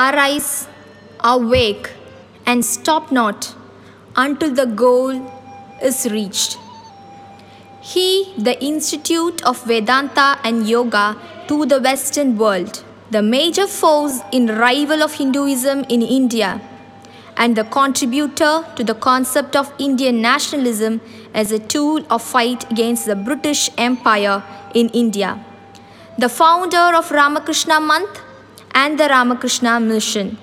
Arise, awake, and stop not until the goal is reached. He, the Institute of Vedanta and Yoga to the Western world, the major force in rival of Hinduism in India, and the contributor to the concept of Indian nationalism as a tool of fight against the British Empire in India. The founder of Ramakrishna Math and the Ramakrishna Mission.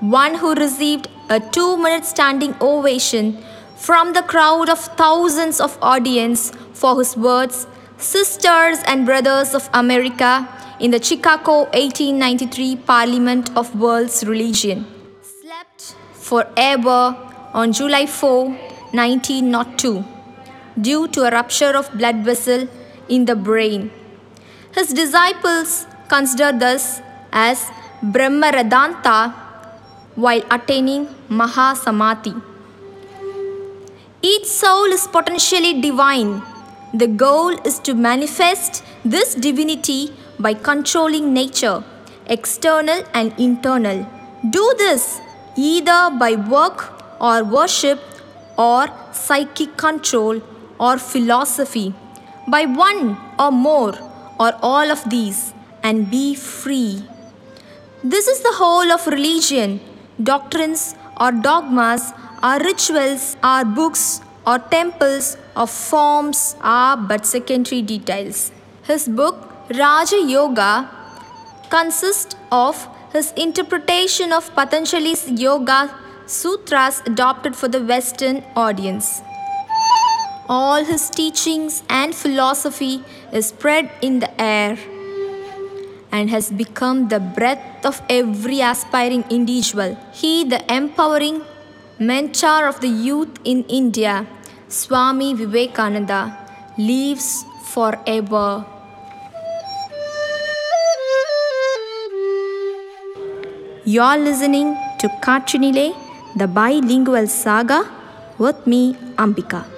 One who received a two minute standing ovation from the crowd of thousands of audience for his words, Sisters and Brothers of America in the Chicago 1893 Parliament of World's Religion. Slept forever on July 4, 1902, due to a rupture of blood vessel in the brain. His disciples consider this as Brahmarandhra while attaining Mahasamadhi. Each soul is potentially divine. The goal is to manifest this divinity by controlling nature, external and internal. Do this either by work or worship or psychic control or philosophy, by one or more or all of these, and be free. This is the whole of religion. Doctrines or dogmas or rituals or books or temples or forms are but secondary details. His book Raja Yoga consists of his interpretation of Patanjali's Yoga Sutras adopted for the Western audience. All his teachings and philosophy is spread in the air and has become the breath of every aspiring individual. He, the empowering mentor of the youth in India, Swami Vivekananda, lives forever. You're listening to Katrinile, the bilingual saga with me, Ambika.